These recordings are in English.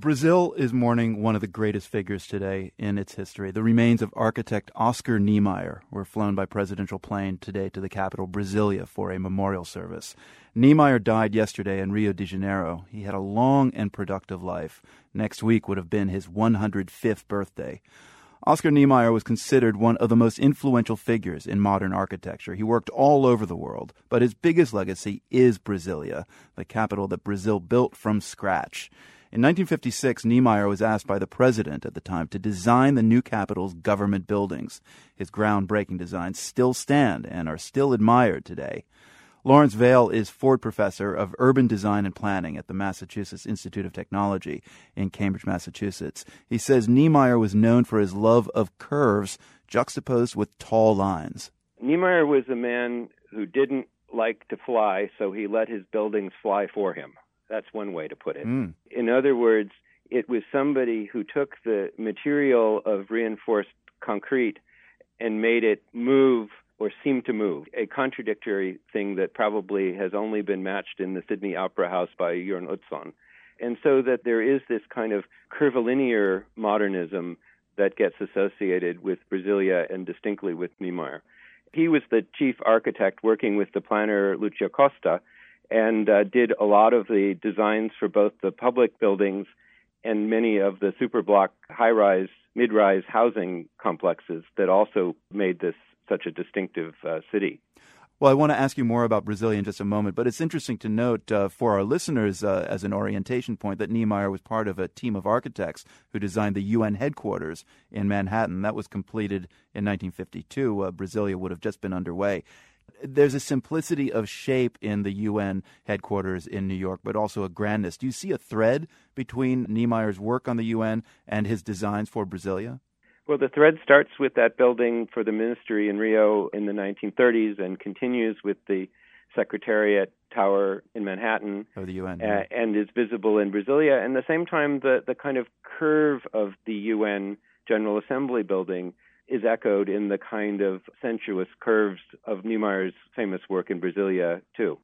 Brazil is mourning one of the greatest figures today in its history. The remains of architect Oscar Niemeyer were flown by presidential plane today to the capital, Brasilia, for a memorial service. Niemeyer died yesterday in Rio de Janeiro. He had a long and productive life. Next week would have been his 105th birthday. Oscar Niemeyer was considered one of the most influential figures in modern architecture. He worked all over the world, but his biggest legacy is Brasilia, the capital that Brazil built from scratch. In 1956, Niemeyer was asked by the president at the time to design the new capital's government buildings. His groundbreaking designs still stand and are still admired today. Lawrence Vale is Ford Professor of Urban Design and Planning at the Massachusetts Institute of Technology in Cambridge, Massachusetts. He says Niemeyer was known for his love of curves juxtaposed with tall lines. Niemeyer was a man who didn't like to fly, so he let his buildings fly for him. That's one way to put it. Mm. In other words, it was somebody who took the material of reinforced concrete and made it move or seem to move, a contradictory thing that probably has only been matched in the Sydney Opera House by Jørn Utzon. And so that there is this kind of curvilinear modernism that gets associated with Brasilia and distinctly with Niemeyer. He was the chief architect working with the planner Lucio Costa, and uh, did a lot of the designs for both the public buildings and many of the superblock high-rise, mid-rise housing complexes that also made this such a distinctive uh, city. Well, I want to ask you more about Brasilia in just a moment, but it's interesting to note uh, for our listeners uh, as an orientation point that Niemeyer was part of a team of architects who designed the UN headquarters in Manhattan. That was completed in 1952. Uh, Brasilia would have just been underway there's a simplicity of shape in the UN headquarters in New York, but also a grandness. Do you see a thread between Niemeyer's work on the UN and his designs for Brasilia? Well, the thread starts with that building for the ministry in Rio in the 1930s and continues with the Secretariat Tower in Manhattan of the UN, uh, yeah. and is visible in Brasilia. And at the same time, the, the kind of curve of the UN General Assembly building is echoed in the kind of sensuous curves of Niemeyer's famous work in Brasilia, too.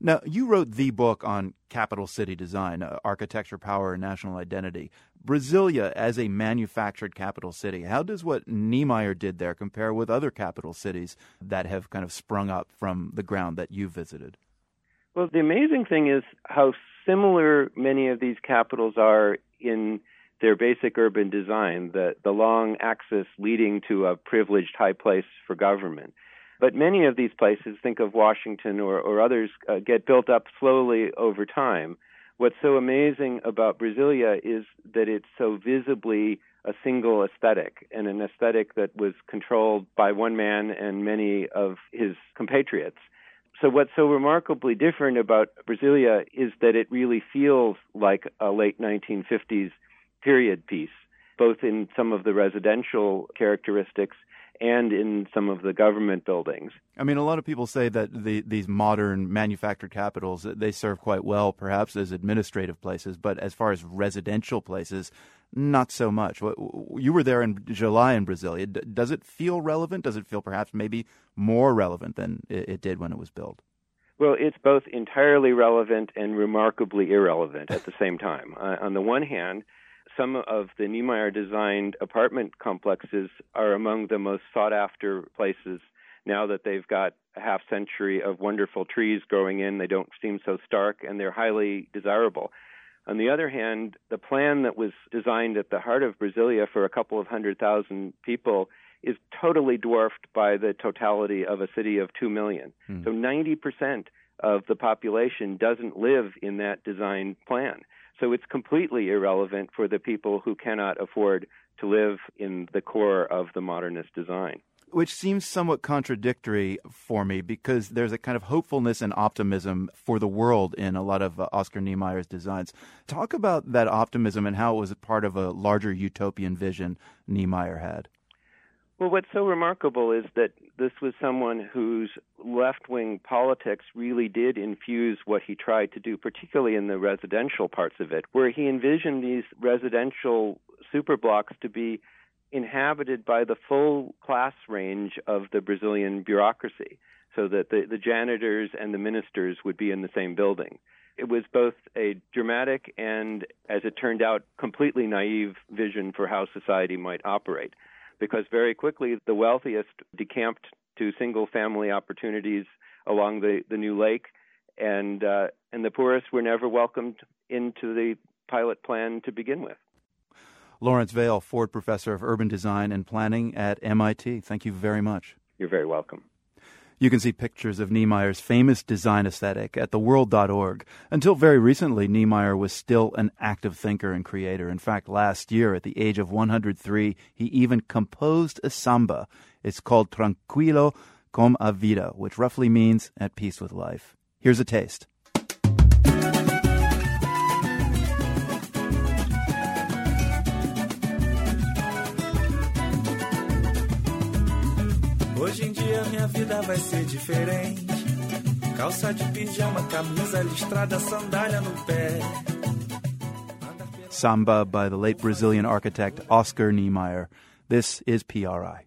Now, you wrote the book on capital city design, uh, architecture, power, and national identity. Brasilia as a manufactured capital city, how does what Niemeyer did there compare with other capital cities that have kind of sprung up from the ground that you visited? Well, the amazing thing is how similar many of these capitals are in their basic urban design, the, the long axis leading to a privileged high place for government. But many of these places, think of Washington or, or others, uh, get built up slowly over time. What's so amazing about Brasilia is that it's so visibly a single aesthetic and an aesthetic that was controlled by one man and many of his compatriots. So what's so remarkably different about Brasilia is that it really feels like a late 1950s period piece, both in some of the residential characteristics and in some of the government buildings. I mean, a lot of people say that the, these modern manufactured capitals they serve quite well, perhaps as administrative places, but as far as residential places, not so much. You were there in July in Brazil. Does it feel relevant? Does it feel perhaps maybe more relevant than it did when it was built? Well, it's both entirely relevant and remarkably irrelevant at the same time. Uh, on the one hand, some of the Niemeyer designed apartment complexes are among the most sought after places now that they've got a half century of wonderful trees growing in. They don't seem so stark and they're highly desirable. On the other hand, the plan that was designed at the heart of Brasilia for a couple of hundred thousand people is totally dwarfed by the totality of a city of 2 million. Hmm. So 90% of the population doesn't live in that design plan. So it's completely irrelevant for the people who cannot afford to live in the core of the modernist design. Which seems somewhat contradictory for me because there's a kind of hopefulness and optimism for the world in a lot of uh, Oscar Niemeyer's designs. Talk about that optimism and how it was part of a larger utopian vision Niemeyer had. Well, what's so remarkable is that this was someone whose left wing politics really did infuse what he tried to do, particularly in the residential parts of it, where he envisioned these residential superblocks to be inhabited by the full class range of the Brazilian bureaucracy, so that the, the janitors and the ministers would be in the same building. It was both a dramatic and, as it turned out, completely naive vision for how society might operate. Because very quickly, the wealthiest decamped to single family opportunities along the, the new lake, and, uh, and the poorest were never welcomed into the pilot plan to begin with. Lawrence Vale, Ford Professor of Urban Design and Planning at MIT. Thank you very much. You're very welcome. You can see pictures of Niemeyer's famous design aesthetic at theworld.org. Until very recently, Niemeyer was still an active thinker and creator. In fact, last year, at the age of 103, he even composed a samba. It's called Tranquilo com a vida, which roughly means at peace with life. Here's a taste. Minha vida vai ser diferente. Calça de pijama, camisa listrada, sandália no pé. Samba by the late Brazilian architect Oscar Niemeyer. This is PRI.